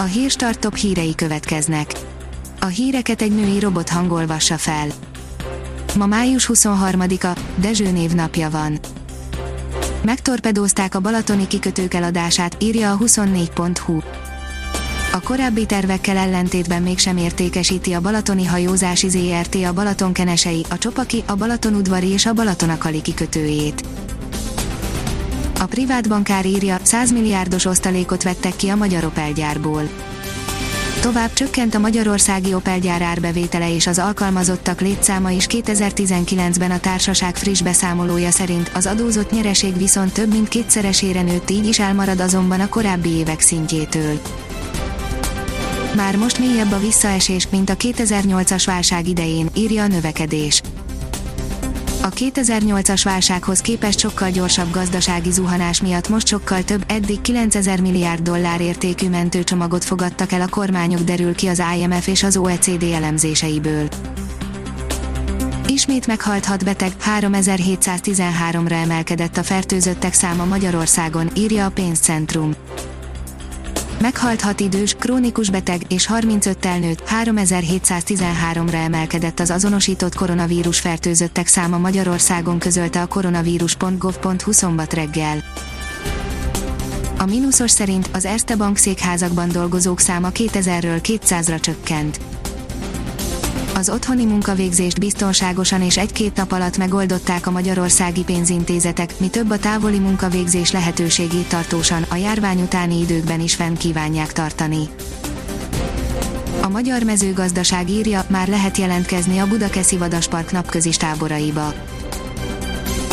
A hírstart top hírei következnek. A híreket egy női robot hangolvassa fel. Ma május 23-a, Dezső névnapja van. Megtorpedózták a balatoni kikötők eladását, írja a 24.hu. A korábbi tervekkel ellentétben mégsem értékesíti a Balatoni Hajózási ZRT a Balatonkenesei, a Csopaki, a Balatonudvari és a Balatonakali kikötőjét. A privát bankár írja, 100 milliárdos osztalékot vettek ki a magyar Opel gyárból. Tovább csökkent a magyarországi Opel gyár árbevétele és az alkalmazottak létszáma is 2019-ben a társaság friss beszámolója szerint az adózott nyereség viszont több mint kétszeresére nőtt így is elmarad azonban a korábbi évek szintjétől. Már most mélyebb a visszaesés, mint a 2008-as válság idején, írja a növekedés. A 2008-as válsághoz képest sokkal gyorsabb gazdasági zuhanás miatt most sokkal több, eddig 9000 milliárd dollár értékű mentőcsomagot fogadtak el a kormányok derül ki az IMF és az OECD elemzéseiből. Ismét meghalt hat beteg, 3713-ra emelkedett a fertőzöttek száma Magyarországon, írja a pénzcentrum. Meghalt 6 idős, krónikus beteg és 35 elnőtt, 3713-ra emelkedett az azonosított koronavírus fertőzöttek száma Magyarországon közölte a koronavírus.gov.hu szombat reggel. A mínuszos szerint az Erste Bank székházakban dolgozók száma 2000-ről 200-ra csökkent az otthoni munkavégzést biztonságosan és egy-két nap alatt megoldották a magyarországi pénzintézetek, mi több a távoli munkavégzés lehetőségét tartósan, a járvány utáni időkben is fenn kívánják tartani. A magyar mezőgazdaság írja, már lehet jelentkezni a Budakeszi Vadaspark napközis táboraiba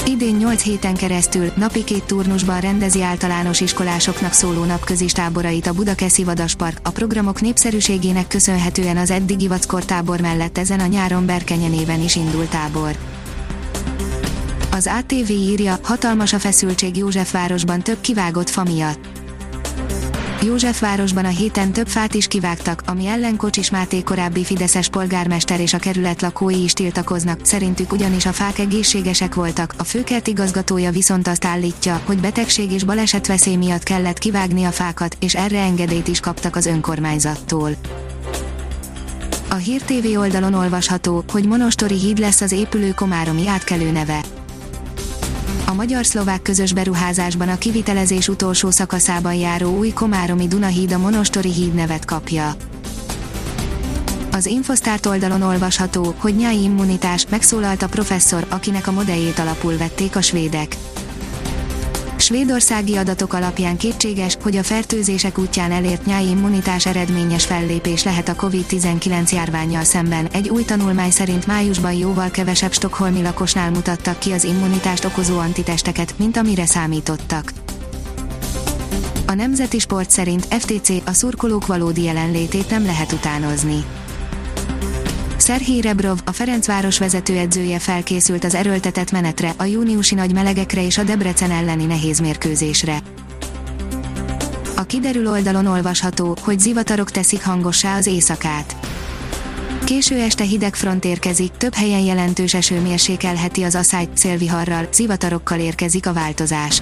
Idén 8 héten keresztül, napi két turnusban rendezi általános iskolásoknak szóló napközis táborait a Budakeszi Vadaspark. A programok népszerűségének köszönhetően az eddigi vackortábor mellett ezen a nyáron Berkenye néven is indult tábor. Az ATV írja, hatalmas a feszültség Józsefvárosban több kivágott fa miatt Józsefvárosban a héten több fát is kivágtak, ami ellen Kocsis Máté korábbi Fideszes polgármester és a kerület lakói is tiltakoznak, szerintük ugyanis a fák egészségesek voltak, a főkert igazgatója viszont azt állítja, hogy betegség és balesetveszély miatt kellett kivágni a fákat, és erre engedélyt is kaptak az önkormányzattól. A Hír TV oldalon olvasható, hogy Monostori híd lesz az épülő Komáromi átkelő neve a magyar-szlovák közös beruházásban a kivitelezés utolsó szakaszában járó új Komáromi Dunahíd a Monostori híd nevet kapja. Az Infosztárt oldalon olvasható, hogy nyári immunitás, megszólalt a professzor, akinek a modelljét alapul vették a svédek. Svédországi adatok alapján kétséges, hogy a fertőzések útján elért nyári immunitás eredményes fellépés lehet a COVID-19 járványjal szemben. Egy új tanulmány szerint májusban jóval kevesebb stokholmi lakosnál mutattak ki az immunitást okozó antitesteket, mint amire számítottak. A Nemzeti Sport szerint FTC a szurkolók valódi jelenlétét nem lehet utánozni Szerhii Rebrov, a Ferencváros vezetőedzője felkészült az erőltetett menetre, a júniusi nagy melegekre és a Debrecen elleni nehéz mérkőzésre. A kiderül oldalon olvasható, hogy zivatarok teszik hangossá az éjszakát. Késő este hideg front érkezik, több helyen jelentős eső mérsékelheti az asszályt, szélviharral, zivatarokkal érkezik a változás.